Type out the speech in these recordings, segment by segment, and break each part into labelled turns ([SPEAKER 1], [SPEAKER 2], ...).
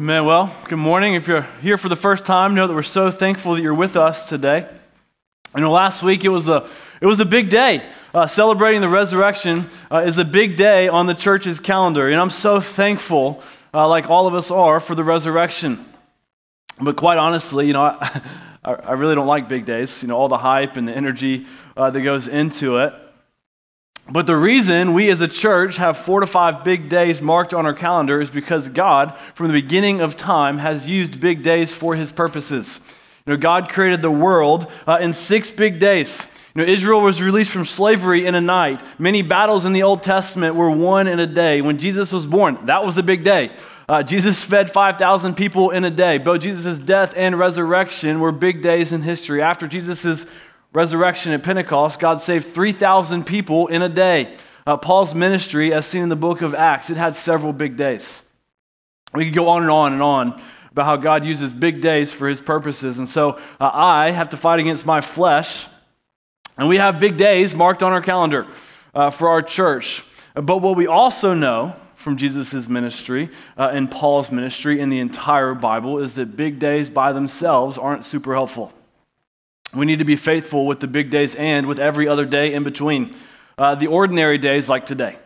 [SPEAKER 1] Amen. Well, good morning. If you're here for the first time, know that we're so thankful that you're with us today. You know, last week it was a it was a big day. Uh, celebrating the resurrection uh, is a big day on the church's calendar, and I'm so thankful, uh, like all of us are, for the resurrection. But quite honestly, you know, I, I really don't like big days. You know, all the hype and the energy uh, that goes into it. But the reason we as a church have four to five big days marked on our calendar is because God, from the beginning of time, has used big days for his purposes. You know, God created the world uh, in six big days. You know, Israel was released from slavery in a night. Many battles in the Old Testament were won in a day. When Jesus was born, that was the big day. Uh, Jesus fed 5,000 people in a day. Both Jesus' death and resurrection were big days in history. After Jesus' resurrection at Pentecost, God saved 3,000 people in a day. Uh, Paul's ministry, as seen in the book of Acts, it had several big days. We could go on and on and on about how God uses big days for his purposes. And so uh, I have to fight against my flesh. And we have big days marked on our calendar uh, for our church. But what we also know from Jesus' ministry uh, and Paul's ministry in the entire Bible is that big days by themselves aren't super helpful. We need to be faithful with the big days and with every other day in between. Uh, the ordinary days like today.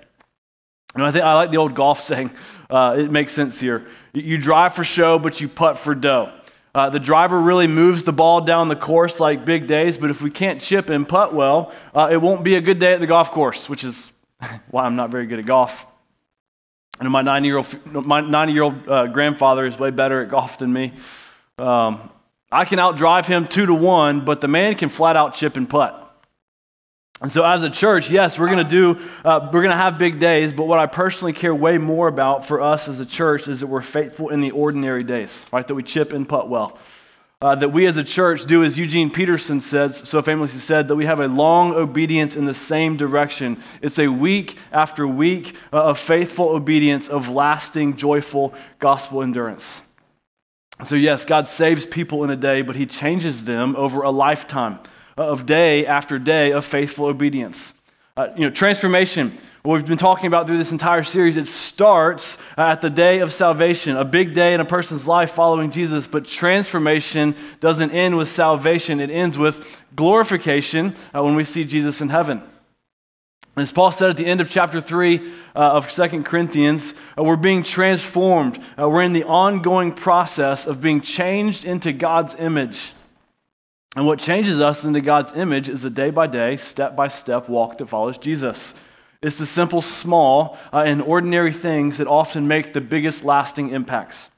[SPEAKER 1] And I think I like the old golf saying. Uh, it makes sense here. You drive for show, but you putt for dough. Uh, the driver really moves the ball down the course like big days, but if we can't chip and putt well, uh, it won't be a good day at the golf course, which is why I'm not very good at golf. And my 90 year old, my 90 year old uh, grandfather is way better at golf than me. Um, I can outdrive him two to one, but the man can flat out chip and putt. And so, as a church, yes, we're going to do, uh, we're going to have big days, but what I personally care way more about for us as a church is that we're faithful in the ordinary days, right? That we chip and putt well. Uh, that we as a church do as Eugene Peterson said, so famously said, that we have a long obedience in the same direction. It's a week after week uh, of faithful obedience, of lasting, joyful gospel endurance. So, yes, God saves people in a day, but He changes them over a lifetime of day after day of faithful obedience. Uh, you know, transformation, what we've been talking about through this entire series, it starts at the day of salvation, a big day in a person's life following Jesus, but transformation doesn't end with salvation, it ends with glorification uh, when we see Jesus in heaven. As Paul said at the end of chapter 3 uh, of Second Corinthians, uh, we're being transformed. Uh, we're in the ongoing process of being changed into God's image. And what changes us into God's image is a day by day, step by step walk that follows Jesus. It's the simple, small, uh, and ordinary things that often make the biggest lasting impacts.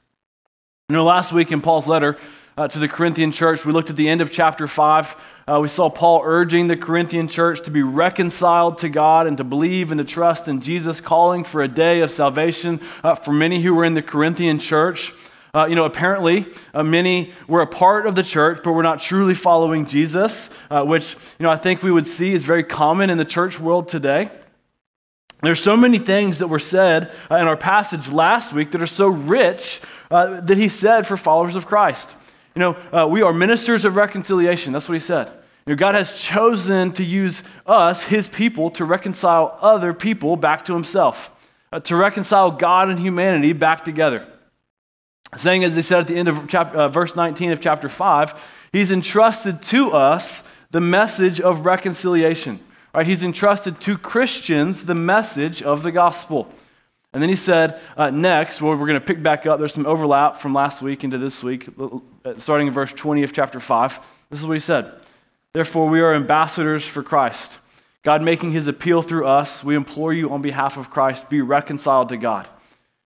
[SPEAKER 1] You know, last week in Paul's letter uh, to the Corinthian church, we looked at the end of chapter 5 uh, we saw Paul urging the Corinthian church to be reconciled to God and to believe and to trust in Jesus, calling for a day of salvation uh, for many who were in the Corinthian church. Uh, you know, apparently, uh, many were a part of the church, but were not truly following Jesus, uh, which, you know, I think we would see is very common in the church world today. There's so many things that were said uh, in our passage last week that are so rich that he said for followers of Christ. You know, uh, we are ministers of reconciliation. That's what he said. You know, God has chosen to use us, his people, to reconcile other people back to himself, uh, to reconcile God and humanity back together. Saying, as they said at the end of chapter, uh, verse 19 of chapter 5, he's entrusted to us the message of reconciliation. Right? He's entrusted to Christians the message of the gospel. And then he said, uh, next, well, we're going to pick back up. There's some overlap from last week into this week, uh, starting in verse 20 of chapter 5. This is what he said Therefore, we are ambassadors for Christ. God making his appeal through us, we implore you on behalf of Christ, be reconciled to God.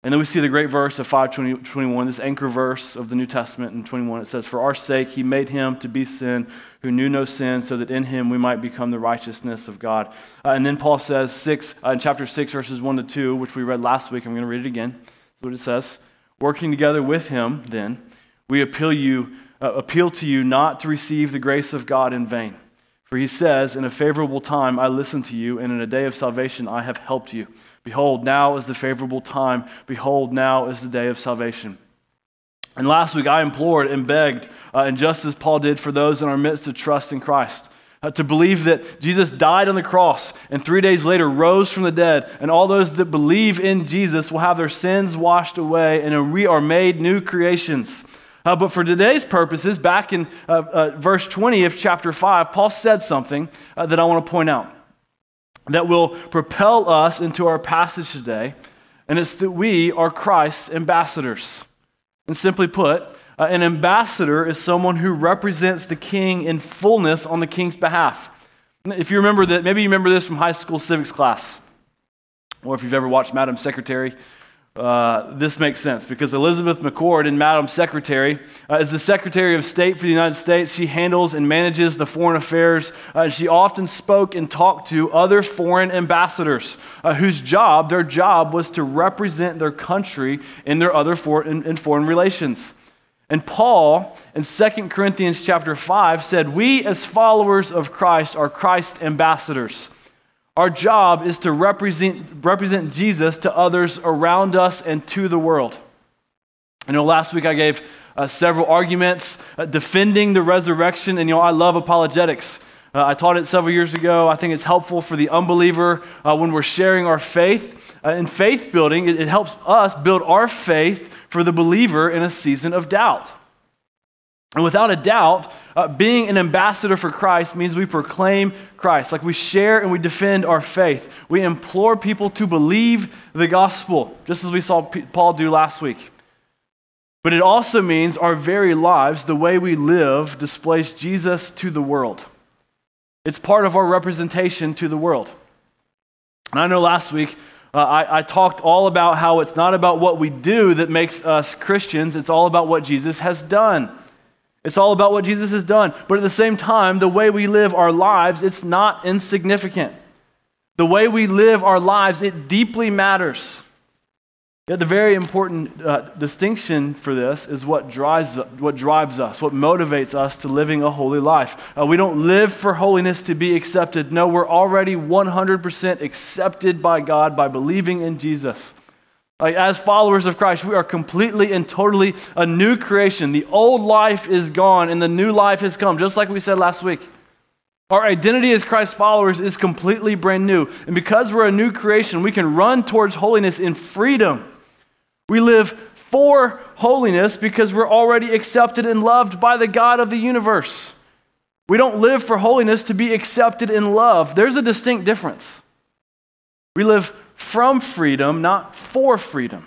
[SPEAKER 1] And then we see the great verse of 521, this anchor verse of the New Testament in 21. It says, For our sake, he made him to be sin who knew no sin, so that in him we might become the righteousness of God. Uh, and then Paul says, six, uh, in chapter 6, verses 1 to 2, which we read last week. I'm going to read it again. That's what it says. Working together with him, then, we appeal, you, uh, appeal to you not to receive the grace of God in vain. For he says, In a favorable time I listened to you, and in a day of salvation I have helped you. Behold, now is the favorable time. Behold, now is the day of salvation. And last week I implored and begged, uh, and just as Paul did for those in our midst to trust in Christ, uh, to believe that Jesus died on the cross and three days later rose from the dead, and all those that believe in Jesus will have their sins washed away, and we are made new creations. Uh, but for today's purposes, back in uh, uh, verse 20 of chapter 5, Paul said something uh, that I want to point out that will propel us into our passage today, and it's that we are Christ's ambassadors. And simply put, uh, an ambassador is someone who represents the king in fullness on the king's behalf. If you remember that, maybe you remember this from high school civics class, or if you've ever watched Madam Secretary, uh, this makes sense because Elizabeth McCord in Madam Secretary uh, is the Secretary of State for the United States. She handles and manages the foreign affairs. Uh, she often spoke and talked to other foreign ambassadors uh, whose job, their job, was to represent their country in their other in foreign relations. And Paul in 2 Corinthians chapter 5 said, We as followers of Christ are Christ's ambassadors. Our job is to represent, represent Jesus to others around us and to the world. I know last week I gave uh, several arguments uh, defending the resurrection, and you know, I love apologetics. Uh, I taught it several years ago. I think it's helpful for the unbeliever uh, when we're sharing our faith. Uh, in faith building, it, it helps us build our faith for the believer in a season of doubt. And without a doubt, uh, being an ambassador for Christ means we proclaim Christ. Like we share and we defend our faith. We implore people to believe the gospel, just as we saw P- Paul do last week. But it also means our very lives, the way we live, displays Jesus to the world. It's part of our representation to the world. And I know last week uh, I, I talked all about how it's not about what we do that makes us Christians, it's all about what Jesus has done. It's all about what Jesus has done. But at the same time, the way we live our lives, it's not insignificant. The way we live our lives, it deeply matters. Yet the very important uh, distinction for this is what drives, what drives us, what motivates us to living a holy life. Uh, we don't live for holiness to be accepted. No, we're already 100% accepted by God by believing in Jesus. Like, as followers of Christ, we are completely and totally a new creation. The old life is gone and the new life has come, just like we said last week. Our identity as Christ followers is completely brand new. And because we're a new creation, we can run towards holiness in freedom. We live for holiness because we're already accepted and loved by the God of the universe. We don't live for holiness to be accepted and loved. There's a distinct difference. We live from freedom, not for freedom.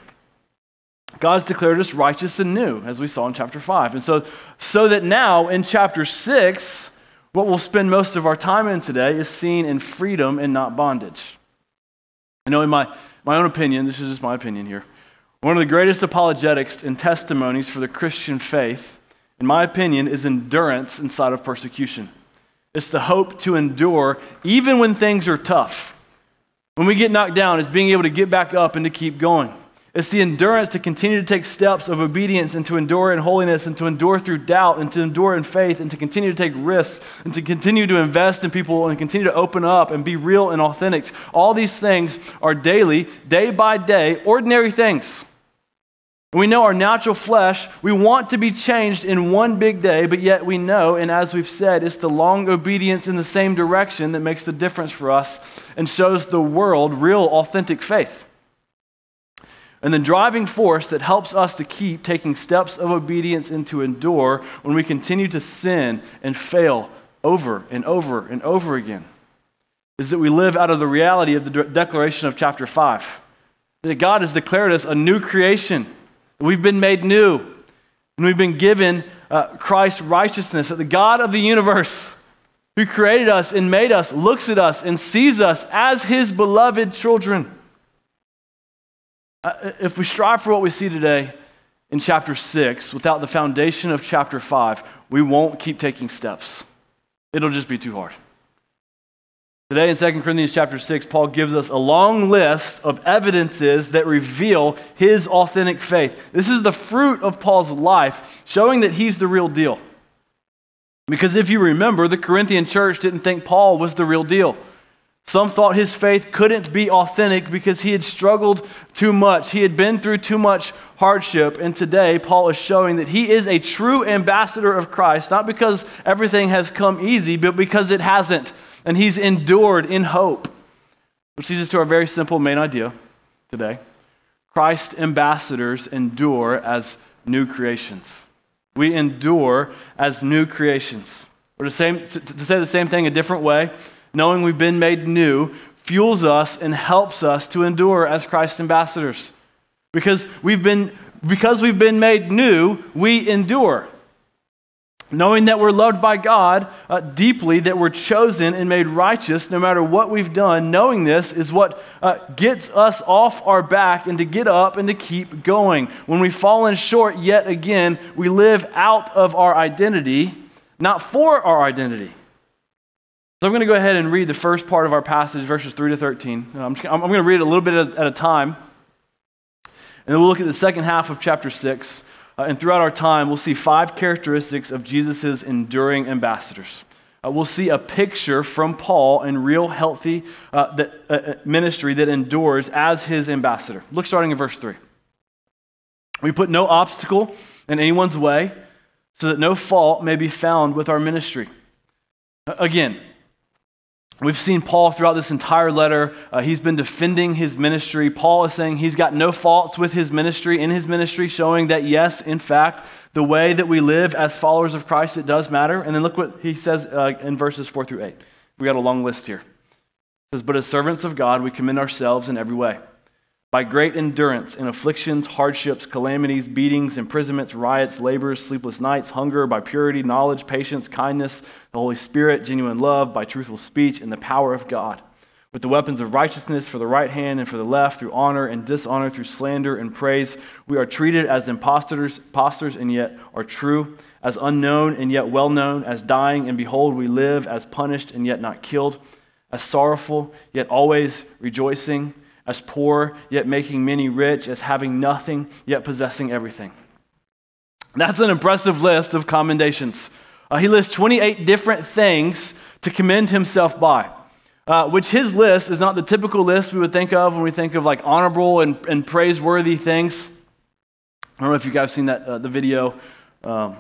[SPEAKER 1] God's declared us righteous and new, as we saw in chapter 5. And so, so that now in chapter 6, what we'll spend most of our time in today is seen in freedom and not bondage. I know, in my, my own opinion, this is just my opinion here, one of the greatest apologetics and testimonies for the Christian faith, in my opinion, is endurance inside of persecution. It's the hope to endure even when things are tough. When we get knocked down, it's being able to get back up and to keep going. It's the endurance to continue to take steps of obedience and to endure in holiness and to endure through doubt and to endure in faith and to continue to take risks and to continue to invest in people and continue to open up and be real and authentic. All these things are daily, day by day, ordinary things. We know our natural flesh, we want to be changed in one big day, but yet we know, and as we've said, it's the long obedience in the same direction that makes the difference for us and shows the world real, authentic faith. And the driving force that helps us to keep taking steps of obedience and to endure when we continue to sin and fail over and over and over again is that we live out of the reality of the declaration of chapter 5. That God has declared us a new creation We've been made new, and we've been given uh, Christ's righteousness. That the God of the universe, who created us and made us, looks at us and sees us as his beloved children. Uh, if we strive for what we see today in chapter 6 without the foundation of chapter 5, we won't keep taking steps. It'll just be too hard. Today in 2 Corinthians chapter 6, Paul gives us a long list of evidences that reveal his authentic faith. This is the fruit of Paul's life, showing that he's the real deal. Because if you remember, the Corinthian church didn't think Paul was the real deal. Some thought his faith couldn't be authentic because he had struggled too much. He had been through too much hardship. And today, Paul is showing that he is a true ambassador of Christ, not because everything has come easy, but because it hasn't. And he's endured in hope. Which leads us to our very simple main idea today Christ ambassadors endure as new creations. We endure as new creations. Or to say, to say the same thing a different way, knowing we've been made new, fuels us and helps us to endure as Christ's ambassadors. Because we've been, because we've been made new, we endure. Knowing that we're loved by God uh, deeply, that we're chosen and made righteous no matter what we've done, knowing this is what uh, gets us off our back and to get up and to keep going. When we've fallen short yet again, we live out of our identity, not for our identity. So I'm going to go ahead and read the first part of our passage, verses 3 to 13. I'm, just, I'm going to read it a little bit at a time. And then we'll look at the second half of chapter 6. Uh, and throughout our time, we'll see five characteristics of Jesus' enduring ambassadors. Uh, we'll see a picture from Paul in real healthy uh, that, uh, uh, ministry that endures as his ambassador. Look starting in verse 3. We put no obstacle in anyone's way so that no fault may be found with our ministry. Again, We've seen Paul throughout this entire letter. Uh, he's been defending his ministry. Paul is saying he's got no faults with his ministry, in his ministry, showing that, yes, in fact, the way that we live as followers of Christ, it does matter. And then look what he says uh, in verses 4 through 8. We got a long list here. It says, But as servants of God, we commend ourselves in every way by great endurance in afflictions, hardships, calamities, beatings, imprisonments, riots, labors, sleepless nights, hunger, by purity, knowledge, patience, kindness, the Holy Spirit, genuine love, by truthful speech, and the power of God. With the weapons of righteousness for the right hand and for the left, through honor and dishonor, through slander and praise, we are treated as impostors, impostors and yet are true, as unknown and yet well known, as dying and behold, we live, as punished and yet not killed, as sorrowful yet always rejoicing as poor, yet making many rich, as having nothing, yet possessing everything. That's an impressive list of commendations. Uh, he lists 28 different things to commend himself by, uh, which his list is not the typical list we would think of when we think of like honorable and, and praiseworthy things. I don't know if you guys have seen that, uh, the video um,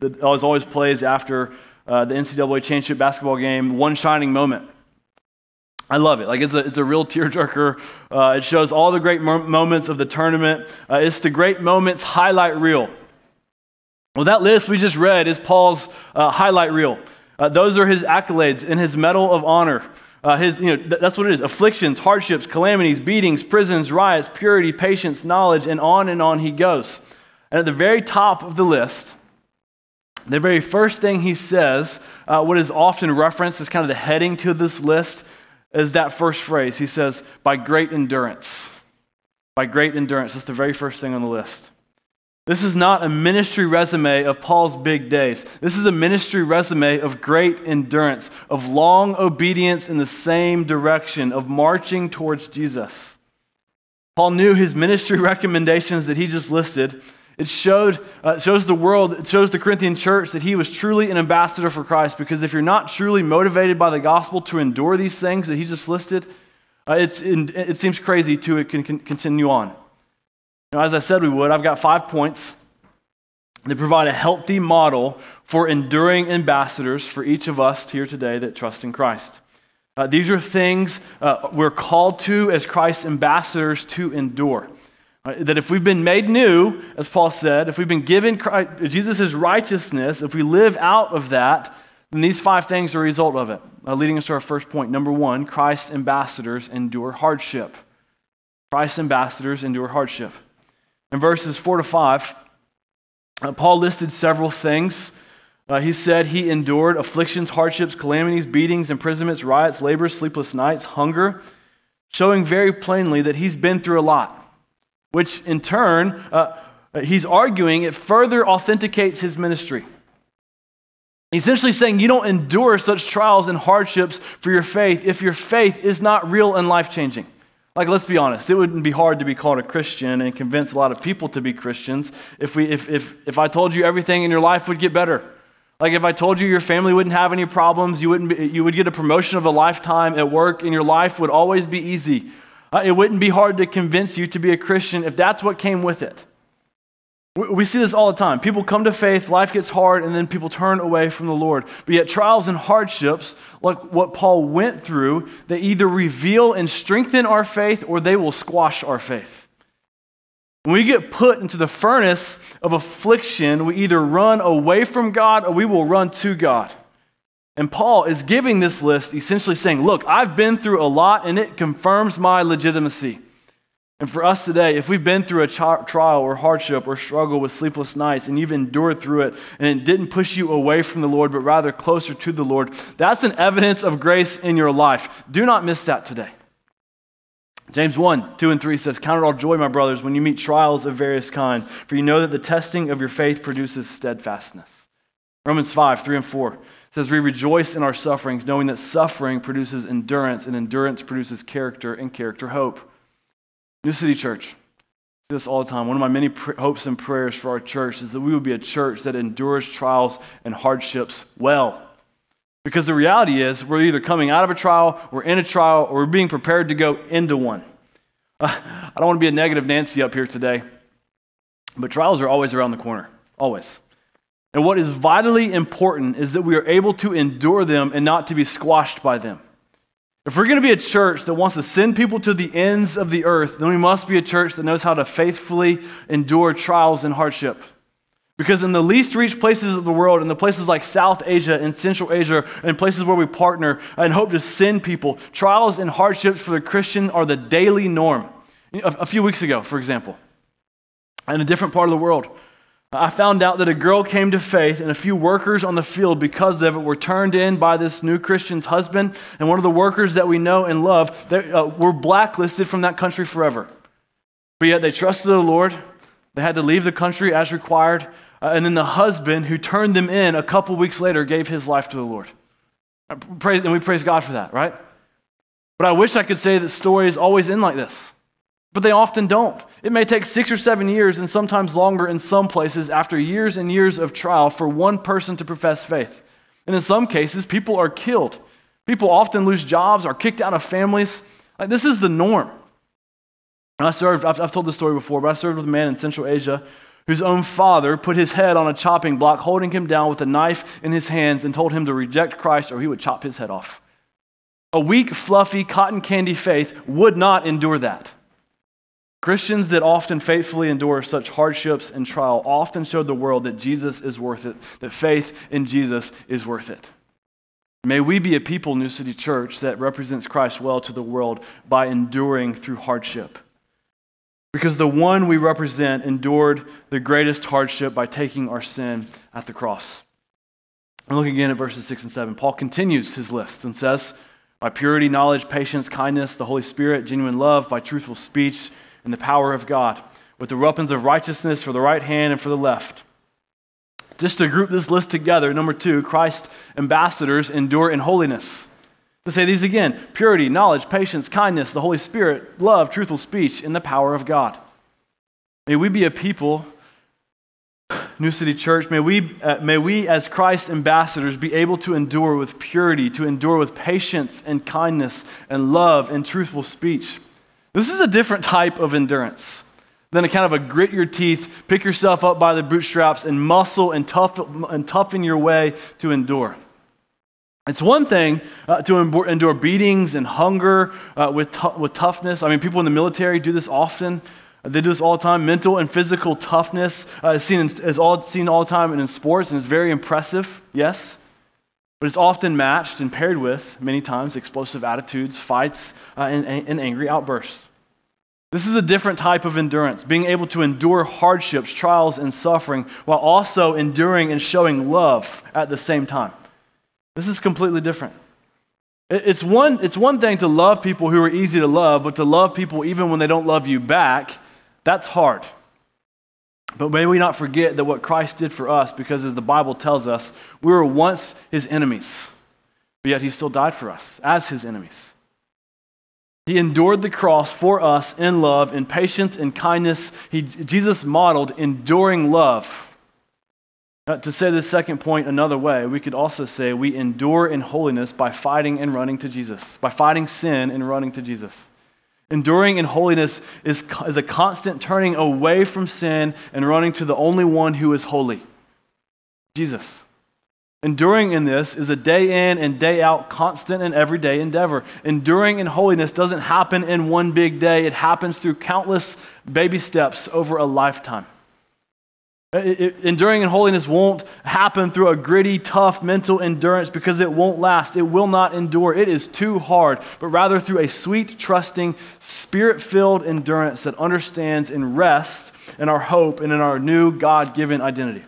[SPEAKER 1] that always, always plays after uh, the NCAA championship basketball game, one shining moment. I love it. Like it's a, it's a real tearjerker. Uh, it shows all the great mo- moments of the tournament. Uh, it's the great moments highlight reel. Well, that list we just read is Paul's uh, highlight reel. Uh, those are his accolades and his medal of honor. Uh, his, you know, th- that's what it is afflictions, hardships, calamities, beatings, prisons, riots, purity, patience, knowledge, and on and on he goes. And at the very top of the list, the very first thing he says, uh, what is often referenced as kind of the heading to this list, is that first phrase. He says, by great endurance. By great endurance. That's the very first thing on the list. This is not a ministry resume of Paul's big days. This is a ministry resume of great endurance, of long obedience in the same direction, of marching towards Jesus. Paul knew his ministry recommendations that he just listed it showed, uh, shows the world, it shows the Corinthian church that he was truly an ambassador for Christ. Because if you're not truly motivated by the gospel to endure these things that he just listed, uh, it's, it seems crazy to it can, can continue on. Now, as I said we would, I've got five points that provide a healthy model for enduring ambassadors for each of us here today that trust in Christ. Uh, these are things uh, we're called to as Christ's ambassadors to endure. That if we've been made new, as Paul said, if we've been given Jesus' righteousness, if we live out of that, then these five things are a result of it. Uh, leading us to our first point. Number one, Christ's ambassadors endure hardship. Christ's ambassadors endure hardship. In verses 4 to 5, uh, Paul listed several things. Uh, he said he endured afflictions, hardships, calamities, beatings, imprisonments, riots, labors, sleepless nights, hunger, showing very plainly that he's been through a lot which in turn, uh, he's arguing it further authenticates his ministry. He's essentially saying you don't endure such trials and hardships for your faith if your faith is not real and life changing. Like, let's be honest, it wouldn't be hard to be called a Christian and convince a lot of people to be Christians if, we, if, if, if I told you everything in your life would get better. Like if I told you your family wouldn't have any problems, you, wouldn't be, you would get a promotion of a lifetime at work, and your life would always be easy. Uh, it wouldn't be hard to convince you to be a Christian if that's what came with it. We, we see this all the time. People come to faith, life gets hard, and then people turn away from the Lord. But yet, trials and hardships, like what Paul went through, they either reveal and strengthen our faith or they will squash our faith. When we get put into the furnace of affliction, we either run away from God or we will run to God. And Paul is giving this list essentially saying, Look, I've been through a lot and it confirms my legitimacy. And for us today, if we've been through a trial or hardship or struggle with sleepless nights and you've endured through it and it didn't push you away from the Lord, but rather closer to the Lord, that's an evidence of grace in your life. Do not miss that today. James 1, 2, and 3 says, Count it all joy, my brothers, when you meet trials of various kind, for you know that the testing of your faith produces steadfastness. Romans 5, 3 and 4 says, We rejoice in our sufferings, knowing that suffering produces endurance, and endurance produces character, and character hope. New City Church, this all the time. One of my many pr- hopes and prayers for our church is that we would be a church that endures trials and hardships well. Because the reality is, we're either coming out of a trial, we're in a trial, or we're being prepared to go into one. Uh, I don't want to be a negative Nancy up here today, but trials are always around the corner, always. And what is vitally important is that we are able to endure them and not to be squashed by them. If we're going to be a church that wants to send people to the ends of the earth, then we must be a church that knows how to faithfully endure trials and hardship. Because in the least reached places of the world, in the places like South Asia and Central Asia, and places where we partner and hope to send people, trials and hardships for the Christian are the daily norm. A, few weeks ago, for example, in a different part of the world, I found out that a girl came to faith, and a few workers on the field, because of it, were turned in by this new Christian's husband. And one of the workers that we know and love they, uh, were blacklisted from that country forever. But yet they trusted the Lord. They had to leave the country as required. Uh, and then the husband who turned them in a couple weeks later gave his life to the Lord. Praise, and we praise God for that, right? But I wish I could say that stories always end like this. But they often don't. It may take six or seven years and sometimes longer in some places after years and years of trial for one person to profess faith. And in some cases, people are killed. People often lose jobs, are kicked out of families. Like, this is the norm. I served, I've, I've told this story before, but I served with a man in Central Asia whose own father put his head on a chopping block, holding him down with a knife in his hands, and told him to reject Christ or he would chop his head off. A weak, fluffy, cotton candy faith would not endure that. Christians that often faithfully endure such hardships and trial often show the world that Jesus is worth it, that faith in Jesus is worth it. May we be a people, New City Church, that represents Christ well to the world by enduring through hardship. Because the one we represent endured the greatest hardship by taking our sin at the cross. And look again at verses 6 and 7. Paul continues his list and says, By purity, knowledge, patience, kindness, the Holy Spirit, genuine love, by truthful speech, and the power of God, with the weapons of righteousness for the right hand and for the left. Just to group this list together, number two, Christ ambassadors endure in holiness. To say these again purity, knowledge, patience, kindness, the Holy Spirit, love, truthful speech, and the power of God. May we be a people, New City Church, may we, uh, may we as Christ ambassadors be able to endure with purity, to endure with patience and kindness and love and truthful speech. This is a different type of endurance than a kind of a grit your teeth, pick yourself up by the bootstraps, and muscle and, tough, and toughen your way to endure. It's one thing uh, to endure beatings and hunger uh, with, t- with toughness. I mean, people in the military do this often. They do this all the time. Mental and physical toughness uh, is, seen in, is all, seen all the time and in sports, and it's very impressive, yes. But it's often matched and paired with, many times, explosive attitudes, fights, uh, and, and angry outbursts. This is a different type of endurance, being able to endure hardships, trials, and suffering while also enduring and showing love at the same time. This is completely different. It's one, it's one thing to love people who are easy to love, but to love people even when they don't love you back, that's hard. But may we not forget that what Christ did for us, because as the Bible tells us, we were once his enemies, but yet he still died for us as his enemies. He endured the cross for us in love, in patience, in kindness. He, Jesus modeled enduring love to say this second point another way, we could also say we endure in holiness by fighting and running to Jesus, by fighting sin and running to Jesus. Enduring in holiness is, is a constant turning away from sin and running to the only one who is holy Jesus. Enduring in this is a day in and day out, constant and everyday endeavor. Enduring in holiness doesn't happen in one big day, it happens through countless baby steps over a lifetime. Enduring in holiness won't happen through a gritty, tough mental endurance because it won't last. It will not endure. It is too hard, but rather through a sweet, trusting, spirit filled endurance that understands and rests in our hope and in our new God given identity.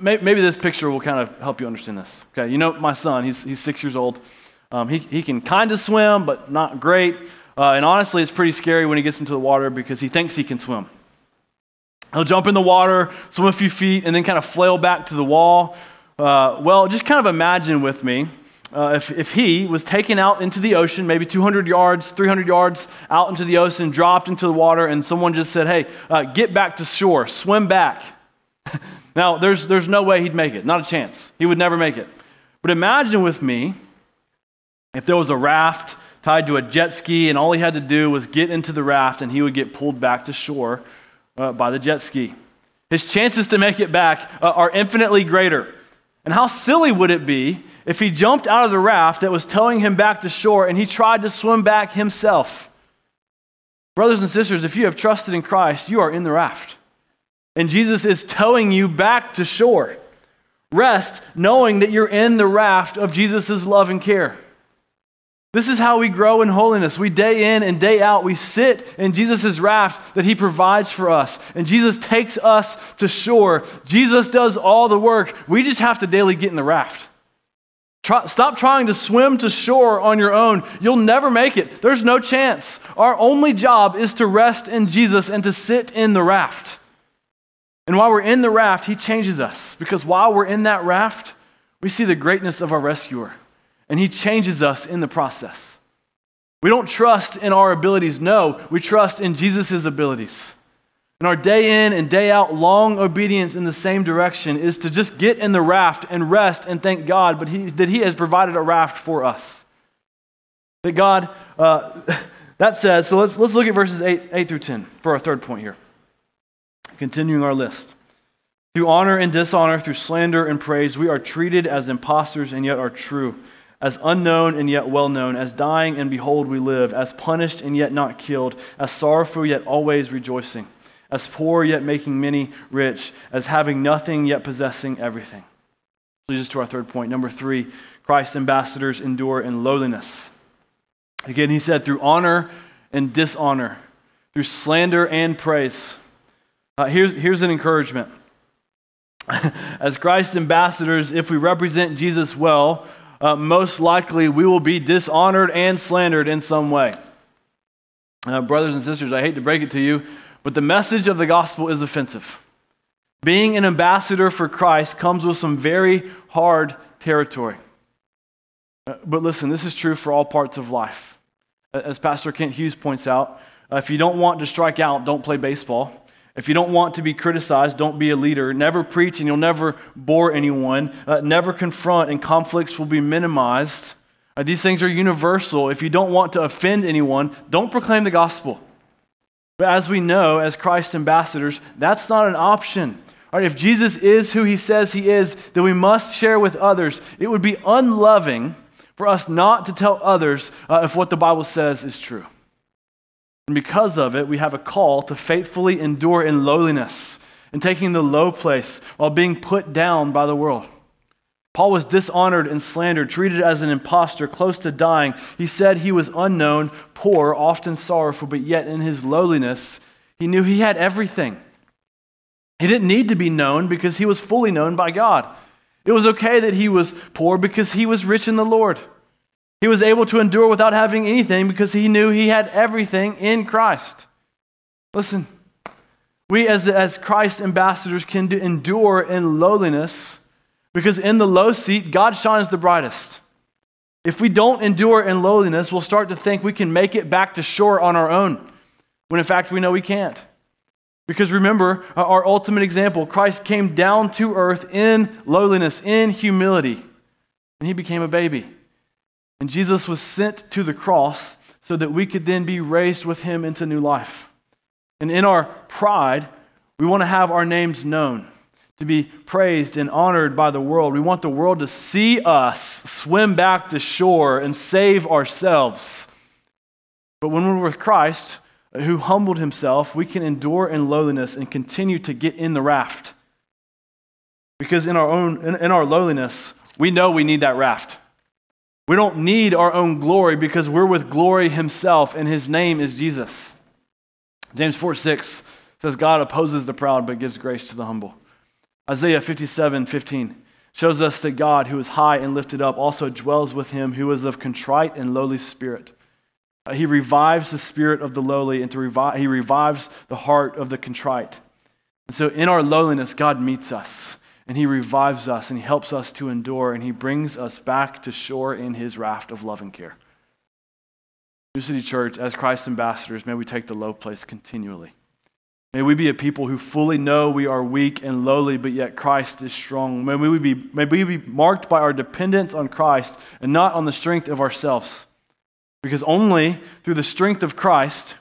[SPEAKER 1] Maybe this picture will kind of help you understand this. Okay, you know, my son, he's, he's six years old. Um, he, he can kind of swim, but not great. Uh, and honestly, it's pretty scary when he gets into the water because he thinks he can swim. He'll jump in the water, swim a few feet, and then kind of flail back to the wall. Uh, well, just kind of imagine with me uh, if, if he was taken out into the ocean, maybe 200 yards, 300 yards out into the ocean, dropped into the water, and someone just said, Hey, uh, get back to shore, swim back. now, there's, there's no way he'd make it, not a chance. He would never make it. But imagine with me if there was a raft tied to a jet ski, and all he had to do was get into the raft, and he would get pulled back to shore uh, by the jet ski. His chances to make it back uh, are infinitely greater. And how silly would it be if he jumped out of the raft that was towing him back to shore and he tried to swim back himself? Brothers and sisters, if you have trusted in Christ, you are in the raft. And Jesus is towing you back to shore. Rest knowing that you're in the raft of Jesus' love and care. This is how we grow in holiness. We day in and day out, we sit in Jesus' raft that he provides for us. And Jesus takes us to shore. Jesus does all the work. We just have to daily get in the raft. Try, stop trying to swim to shore on your own. You'll never make it. There's no chance. Our only job is to rest in Jesus and to sit in the raft. And while we're in the raft, he changes us because while we're in that raft, we see the greatness of our rescuer and He changes us in the process. We don't trust in our abilities. No, we trust in Jesus' abilities. And our day in and day out long obedience in the same direction is to just get in the raft and rest and thank God but he, that He has provided a raft for us. That God, uh, that says, so let's, let's look at verses 8, 8 through 10 for our third point here. Continuing our list. Through honor and dishonor, through slander and praise, we are treated as impostors and yet are true as unknown and yet well known, as dying and behold we live, as punished and yet not killed, as sorrowful yet always rejoicing, as poor yet making many rich, as having nothing yet possessing everything. Leads us to our third point. Number three, Christ's ambassadors endure in lowliness. Again, he said, through honor and dishonor, through slander and praise. Uh, here's, here's an encouragement. As Christ's ambassadors, if we represent Jesus well, uh, most likely we will be dishonored and slandered in some way. Uh, brothers and sisters, I hate to break it to you, but the message of the gospel is offensive. Being an ambassador for Christ comes with some very hard territory. Uh, but listen, this is true for all parts of life. As Pastor Kent Hughes points out, uh, if you don't want to strike out, don't play baseball. If you don't want to be criticized, don't be a leader. Never preach and you'll never bore anyone. Uh, never confront and conflicts will be minimized. Uh, these things are universal. If you don't want to offend anyone, don't proclaim the gospel. But as we know, as Christ's ambassadors, that's not an option. All right, if Jesus is who he says he is, then we must share with others. It would be unloving for us not to tell others uh, if what the Bible says is true. And because of it, we have a call to faithfully endure in lowliness and taking the low place while being put down by the world. Paul was dishonored and slandered, treated as an impostor, close to dying. He said he was unknown, poor, often sorrowful, but yet in his lowliness, he knew he had everything. He didn't need to be known because he was fully known by God. It was okay that he was poor because he was rich in the Lord. He was able to endure without having anything because he knew he had everything in Christ. Listen, we as, as Christ ambassadors can do, endure in lowliness because in the low seat, God shines the brightest. If we don't endure in lowliness, we'll start to think we can make it back to shore on our own, when in fact we know we can't. Because remember, our ultimate example Christ came down to earth in lowliness, in humility, and he became a baby. And Jesus was sent to the cross so that we could then be raised with him into new life. And in our pride, we want to have our names known, to be praised and honored by the world. We want the world to see us swim back to shore and save ourselves. But when we're with Christ, uh, who humbled himself, we can endure in lowliness and continue to get in the raft. Because in our own in, in our lowliness, we know we need that raft. We don't need our own glory because we're with glory himself, and his name is Jesus. James 4 6 says, God opposes the proud but gives grace to the humble. Isaiah 57 15 shows us that God, who is high and lifted up, also dwells with him who is of contrite and lowly spirit. Uh, he revives the spirit of the lowly and to revive, he revives the heart of the contrite. And so in our lowliness, God meets us and he revives us and he helps us to endure and he brings us back to shore in his raft of love and care. New City Church, as Christ's ambassadors, may we take the low place continually. May we be a people who fully know we are weak and lowly, but yet Christ is strong. May we be, may we be marked by our dependence on Christ and not on the strength of ourselves. Because only through the strength of Christ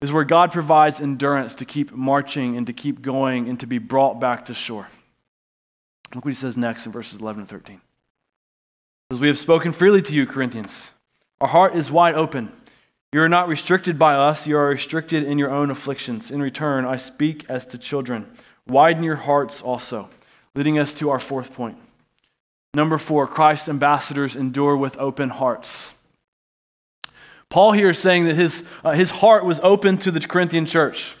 [SPEAKER 1] is where God provides endurance to keep marching and to keep going and to be brought back to shore. Look what he says next in verses 11 and 13. As we have spoken freely to you, Corinthians, our heart is wide open. You are not restricted by us, you are restricted in your own afflictions. In return, I speak as to children. Widen your hearts also, leading us to our fourth point. Number four, Christ's ambassadors endure with open hearts. Paul here is saying that his, uh, his heart was open to the Corinthian church.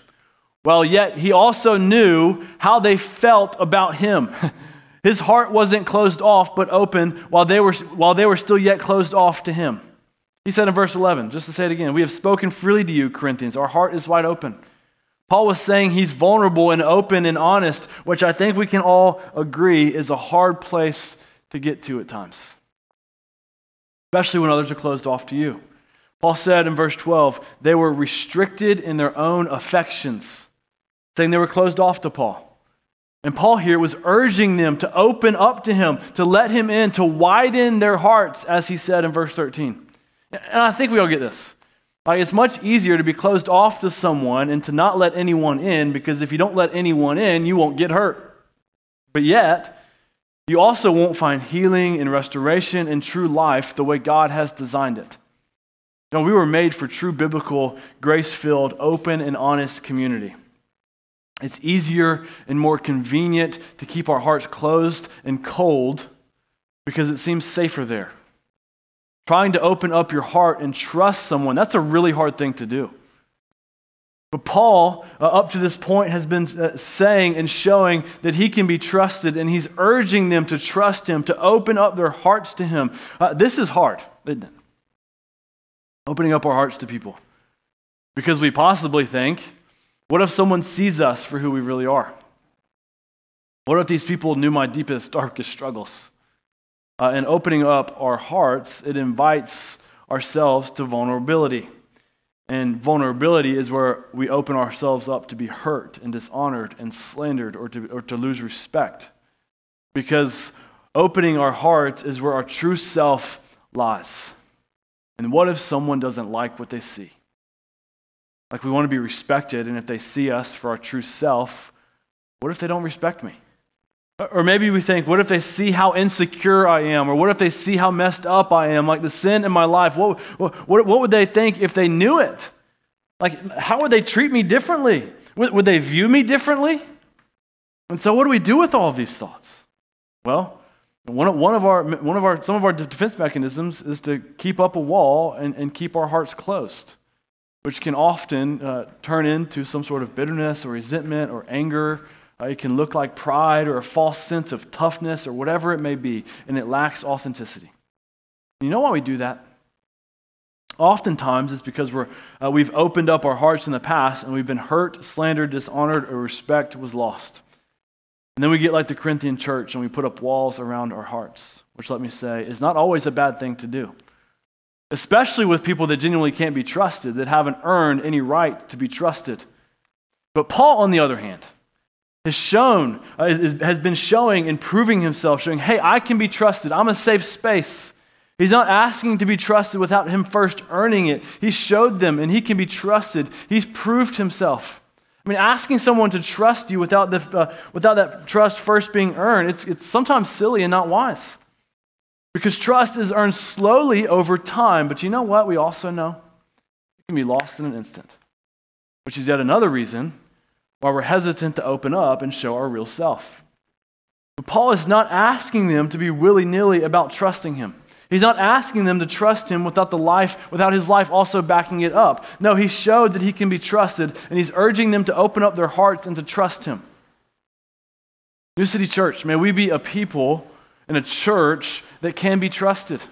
[SPEAKER 1] Well, yet he also knew how they felt about him. His heart wasn't closed off, but open while they were, while they were still yet closed off to him. He said in verse 11, just to say it again, We have spoken freely to you, Corinthians. Our heart is wide open. Paul was saying he's vulnerable and open and honest, which I think we can all agree is a hard place to get to at times, especially when others are closed off to you. Paul said in verse 12, they were restricted in their own affections, saying they were closed off to Paul. And Paul here was urging them to open up to him, to let him in, to widen their hearts, as he said in verse 13. And I think we all get this. Like it's much easier to be closed off to someone and to not let anyone in because if you don't let anyone in, you won't get hurt. But yet, you also won't find healing and restoration and true life the way God has designed it. You know, we were made for true biblical, grace filled, open, and honest community. It's easier and more convenient to keep our hearts closed and cold because it seems safer there. Trying to open up your heart and trust someone, that's a really hard thing to do. But Paul, uh, up to this point, has been uh, saying and showing that he can be trusted, and he's urging them to trust him, to open up their hearts to him. Uh, this is hard, isn't it? opening up our hearts to people. Because we possibly think, what if someone sees us for who we really are? What if these people knew my deepest, darkest struggles? Uh, and opening up our hearts, it invites ourselves to vulnerability. And vulnerability is where we open ourselves up to be hurt and dishonored and slandered or to, or to lose respect. Because opening our hearts is where our true self lies. And what if someone doesn't like what they see? Like we want to be respected, and if they see us for our true self, what if they don't respect me? Or maybe we think, what if they see how insecure I am? Or what if they see how messed up I am? Like the sin in my life, what, what, what would they think if they knew it? Like, how would they treat me differently? Would, would they view me differently? And so, what do we do with all of these thoughts? Well, one, one, of our, one of our, some of our defense mechanisms is to keep up a wall and, and keep our hearts closed, which can often uh, turn into some sort of bitterness or resentment or anger. Uh, it can look like pride or a false sense of toughness or whatever it may be, and it lacks authenticity. You know why we do that? Oftentimes, it's because we're, uh, we've opened up our hearts in the past and we've been hurt, slandered, dishonored, or respect was lost. And then we get like the Corinthian church and we put up walls around our hearts, which, let me say, is not always a bad thing to do. Especially with people that genuinely can't be trusted, that haven't earned any right to be trusted. But Paul, on the other hand, has shown, uh, has been showing and proving himself, showing, hey, I can be trusted. I'm a safe space. He's not asking to be trusted without him first earning it. He showed them and he can be trusted. He's proved himself. I mean, asking someone to trust you without, the, uh, without that trust first being earned, it's, it's sometimes silly and not wise. Because trust is earned slowly over time. But you know what? We also know it can be lost in an instant, which is yet another reason why we're hesitant to open up and show our real self. But Paul is not asking them to be willy nilly about trusting him. He's not asking them to trust him without the life, without his life also backing it up. No, he showed that he can be trusted, and he's urging them to open up their hearts and to trust him. New City Church, may we be a people and a church that can be trusted.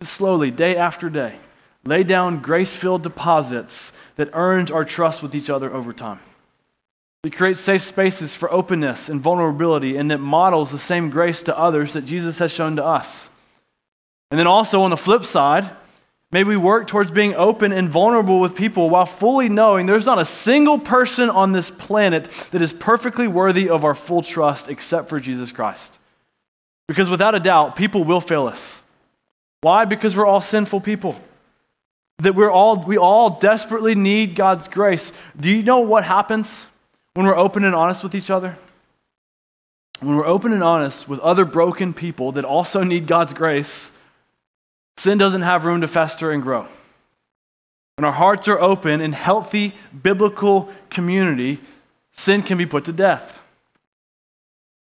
[SPEAKER 1] Slowly, day after day, lay down grace filled deposits that earns our trust with each other over time. We create safe spaces for openness and vulnerability, and that models the same grace to others that Jesus has shown to us. And then also on the flip side, may we work towards being open and vulnerable with people while fully knowing there's not a single person on this planet that is perfectly worthy of our full trust except for Jesus Christ. Because without a doubt, people will fail us. Why? Because we're all sinful people. That we're all, we all desperately need God's grace. Do you know what happens when we're open and honest with each other? When we're open and honest with other broken people that also need God's grace, sin doesn't have room to fester and grow. When our hearts are open in healthy biblical community, sin can be put to death.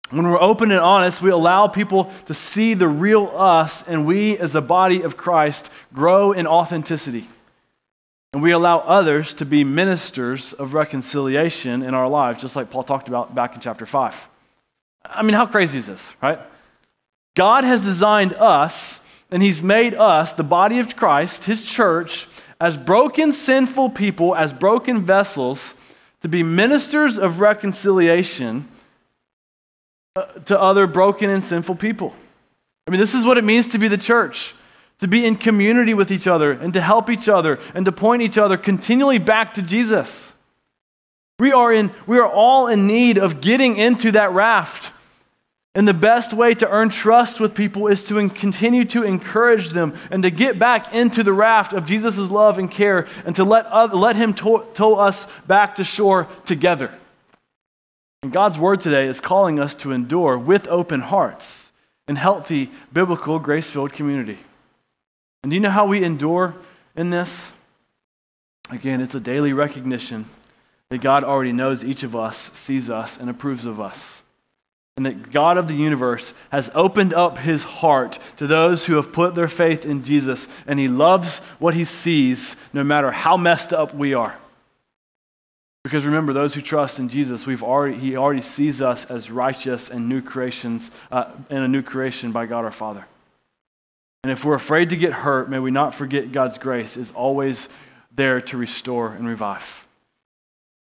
[SPEAKER 1] When we're open and honest, we allow people to see the real us, and we, as a body of Christ, grow in authenticity. And we allow others to be ministers of reconciliation in our lives, just like Paul talked about back in chapter 5. I mean, how crazy is this, right? God has designed us, and He's made us, the body of Christ, His church, as broken, sinful people, as broken vessels, to be ministers of reconciliation to other broken and sinful people. I mean, this is what it means to be the church to be in community with each other and to help each other and to point each other continually back to Jesus. We are, in, we are all in need of getting into that raft. And the best way to earn trust with people is to continue to encourage them and to get back into the raft of Jesus' love and care and to let, uh, let Him tow, tow us back to shore together. And God's word today is calling us to endure with open hearts in healthy, biblical, grace filled community. And do you know how we endure in this? Again, it's a daily recognition that God already knows each of us, sees us, and approves of us. And that God of the universe has opened up his heart to those who have put their faith in Jesus, and he loves what he sees no matter how messed up we are. Because remember, those who trust in Jesus, we've already, he already sees us as righteous and new creations, uh, and a new creation by God our Father. And if we're afraid to get hurt, may we not forget God's grace is always there to restore and revive.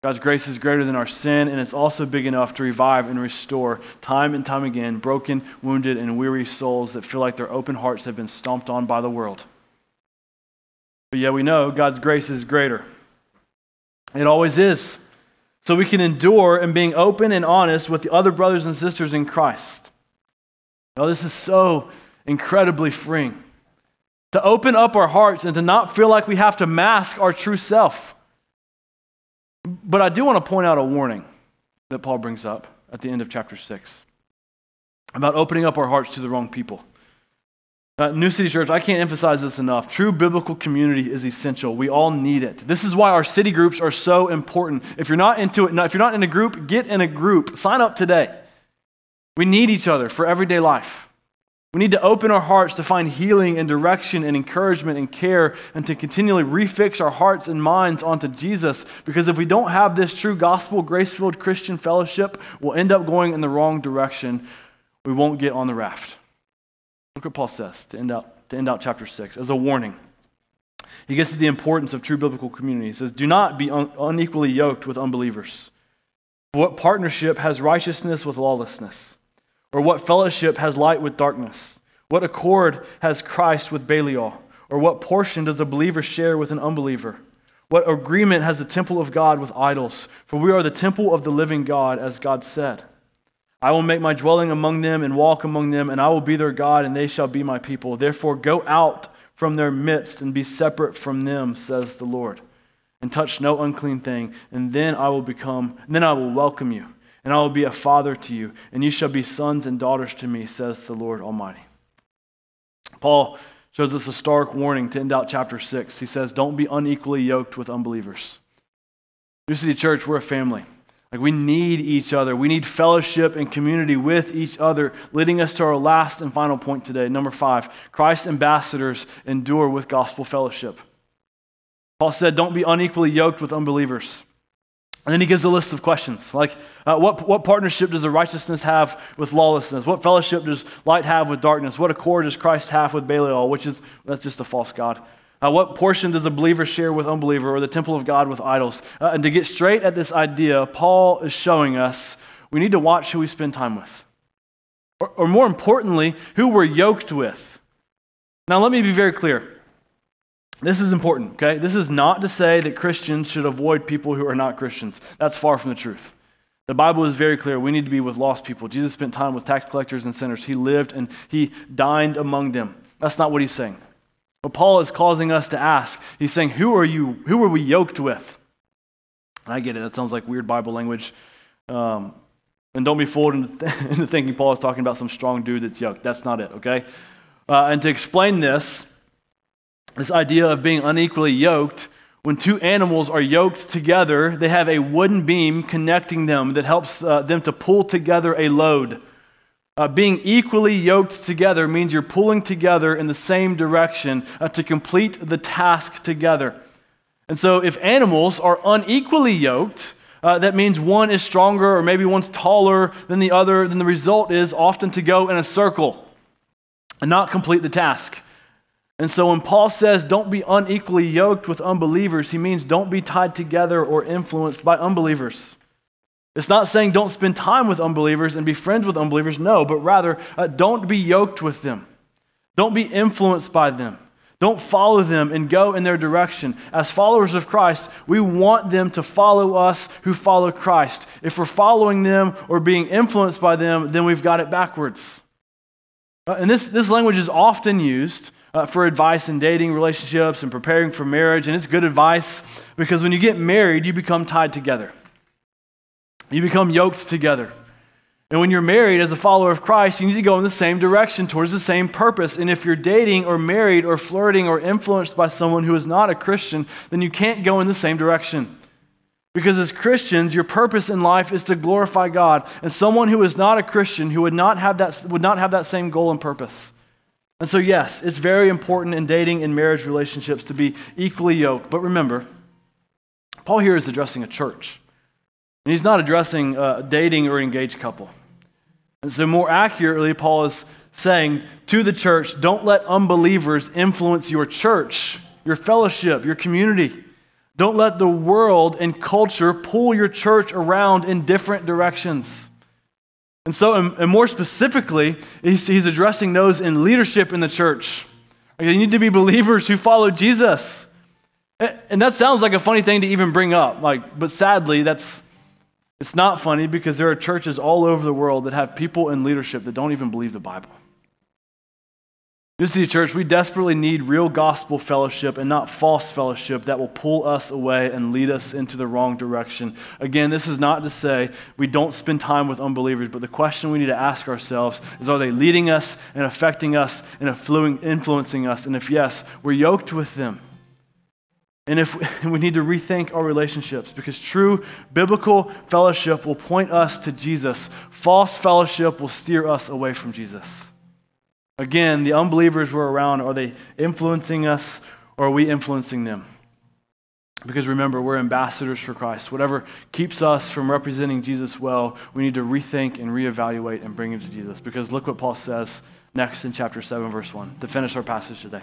[SPEAKER 1] God's grace is greater than our sin, and it's also big enough to revive and restore time and time again broken, wounded, and weary souls that feel like their open hearts have been stomped on by the world. But yet we know God's grace is greater. It always is. So we can endure in being open and honest with the other brothers and sisters in Christ. Now, this is so incredibly freeing. To open up our hearts and to not feel like we have to mask our true self. But I do want to point out a warning that Paul brings up at the end of chapter 6 about opening up our hearts to the wrong people. Uh, New City Church, I can't emphasize this enough. True biblical community is essential. We all need it. This is why our city groups are so important. If you're not into it, if you're not in a group, get in a group. Sign up today. We need each other for everyday life. We need to open our hearts to find healing and direction and encouragement and care and to continually refix our hearts and minds onto Jesus. Because if we don't have this true gospel, grace filled Christian fellowship, we'll end up going in the wrong direction. We won't get on the raft. Look what Paul says to end out, to end out chapter 6 as a warning. He gets to the importance of true biblical community. He says, Do not be un- unequally yoked with unbelievers. What partnership has righteousness with lawlessness? Or what fellowship has light with darkness? What accord has Christ with Belial? Or what portion does a believer share with an unbeliever? What agreement has the temple of God with idols? For we are the temple of the living God, as God said. I will make my dwelling among them and walk among them, and I will be their God, and they shall be my people. Therefore, go out from their midst and be separate from them, says the Lord, and touch no unclean thing, and then I will become, then I will welcome you, and I will be a father to you, and you shall be sons and daughters to me, says the Lord Almighty. Paul shows us a stark warning to end out chapter 6. He says, Don't be unequally yoked with unbelievers. New City Church, we're a family. Like we need each other. We need fellowship and community with each other, leading us to our last and final point today. Number five Christ ambassadors endure with gospel fellowship. Paul said, Don't be unequally yoked with unbelievers. And then he gives a list of questions like uh, what, what partnership does the righteousness have with lawlessness? What fellowship does light have with darkness? What accord does Christ have with Belial, which is, that's just a false God? Uh, what portion does a believer share with unbeliever or the temple of God with idols? Uh, and to get straight at this idea, Paul is showing us we need to watch who we spend time with. Or, or more importantly, who we're yoked with. Now, let me be very clear. This is important, okay? This is not to say that Christians should avoid people who are not Christians. That's far from the truth. The Bible is very clear. We need to be with lost people. Jesus spent time with tax collectors and sinners. He lived and he dined among them. That's not what he's saying. But Paul is causing us to ask. He's saying, Who are you? Who are we yoked with? And I get it. That sounds like weird Bible language. Um, and don't be fooled into, th- into, thinking Paul is talking about some strong dude that's yoked. That's not it, okay? Uh, and to explain this, this idea of being unequally yoked, when two animals are yoked together, they have a wooden beam connecting them that helps uh, them to pull together a load. Uh, being equally yoked together means you're pulling together in the same direction uh, to complete the task together. And so, if animals are unequally yoked, uh, that means one is stronger or maybe one's taller than the other, then the result is often to go in a circle and not complete the task. And so, when Paul says don't be unequally yoked with unbelievers, he means don't be tied together or influenced by unbelievers. It's not saying don't spend time with unbelievers and be friends with unbelievers, no, but rather uh, don't be yoked with them. Don't be influenced by them. Don't follow them and go in their direction. As followers of Christ, we want them to follow us who follow Christ. If we're following them or being influenced by them, then we've got it backwards. Uh, and this, this language is often used uh, for advice in dating relationships and preparing for marriage, and it's good advice because when you get married, you become tied together. You become yoked together. And when you're married as a follower of Christ, you need to go in the same direction towards the same purpose. And if you're dating or married or flirting or influenced by someone who is not a Christian, then you can't go in the same direction. Because as Christians, your purpose in life is to glorify God. And someone who is not a Christian, who would not have that, would not have that same goal and purpose. And so, yes, it's very important in dating and marriage relationships to be equally yoked. But remember, Paul here is addressing a church. And he's not addressing a dating or engaged couple. And so, more accurately, Paul is saying to the church don't let unbelievers influence your church, your fellowship, your community. Don't let the world and culture pull your church around in different directions. And so, and more specifically, he's, he's addressing those in leadership in the church. They need to be believers who follow Jesus. And that sounds like a funny thing to even bring up, like, but sadly, that's it's not funny because there are churches all over the world that have people in leadership that don't even believe the Bible. New City Church, we desperately need real gospel fellowship and not false fellowship that will pull us away and lead us into the wrong direction. Again, this is not to say we don't spend time with unbelievers, but the question we need to ask ourselves is are they leading us and affecting us and influencing us? And if yes, we're yoked with them. And if we need to rethink our relationships because true biblical fellowship will point us to Jesus, false fellowship will steer us away from Jesus. Again, the unbelievers we're around, are they influencing us or are we influencing them? Because remember, we're ambassadors for Christ. Whatever keeps us from representing Jesus well, we need to rethink and reevaluate and bring it to Jesus. Because look what Paul says next in chapter 7, verse 1, to finish our passage today.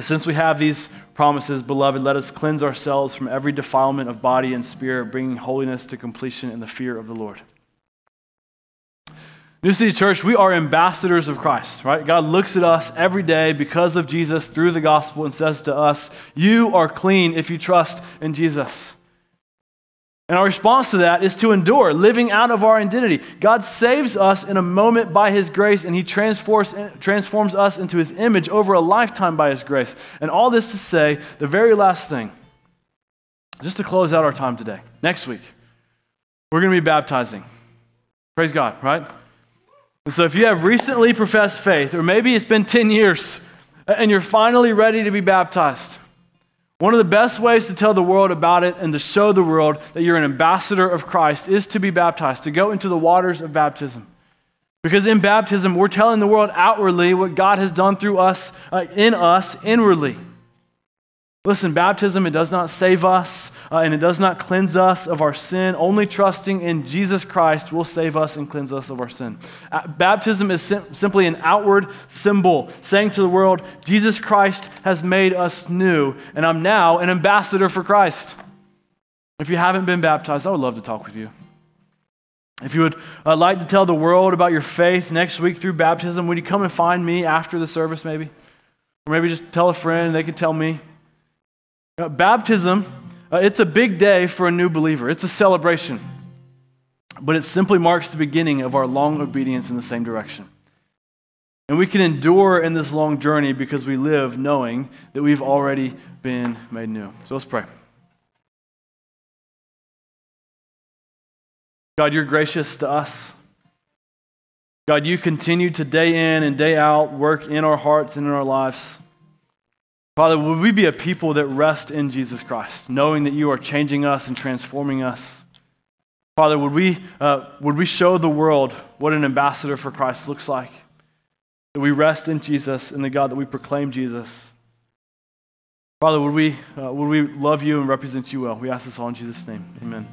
[SPEAKER 1] Since we have these promises, beloved, let us cleanse ourselves from every defilement of body and spirit, bringing holiness to completion in the fear of the Lord. New City Church, we are ambassadors of Christ, right? God looks at us every day because of Jesus through the gospel and says to us, You are clean if you trust in Jesus. And our response to that is to endure, living out of our identity. God saves us in a moment by His grace, and He transforms, transforms us into His image over a lifetime by His grace. And all this to say, the very last thing, just to close out our time today, next week, we're going to be baptizing. Praise God, right? And so if you have recently professed faith, or maybe it's been 10 years, and you're finally ready to be baptized, one of the best ways to tell the world about it and to show the world that you're an ambassador of Christ is to be baptized, to go into the waters of baptism. Because in baptism, we're telling the world outwardly what God has done through us, uh, in us, inwardly. Listen, baptism, it does not save us uh, and it does not cleanse us of our sin. Only trusting in Jesus Christ will save us and cleanse us of our sin. Uh, baptism is sim- simply an outward symbol saying to the world, Jesus Christ has made us new, and I'm now an ambassador for Christ. If you haven't been baptized, I would love to talk with you. If you would uh, like to tell the world about your faith next week through baptism, would you come and find me after the service, maybe? Or maybe just tell a friend, they could tell me. Now, baptism, uh, it's a big day for a new believer. It's a celebration. But it simply marks the beginning of our long obedience in the same direction. And we can endure in this long journey because we live knowing that we've already been made new. So let's pray. God, you're gracious to us. God, you continue to day in and day out work in our hearts and in our lives. Father, would we be a people that rest in Jesus Christ, knowing that you are changing us and transforming us? Father, would we, uh, would we show the world what an ambassador for Christ looks like? That we rest in Jesus and the God that we proclaim Jesus. Father, would we, uh, would we love you and represent you well? We ask this all in Jesus' name. Amen.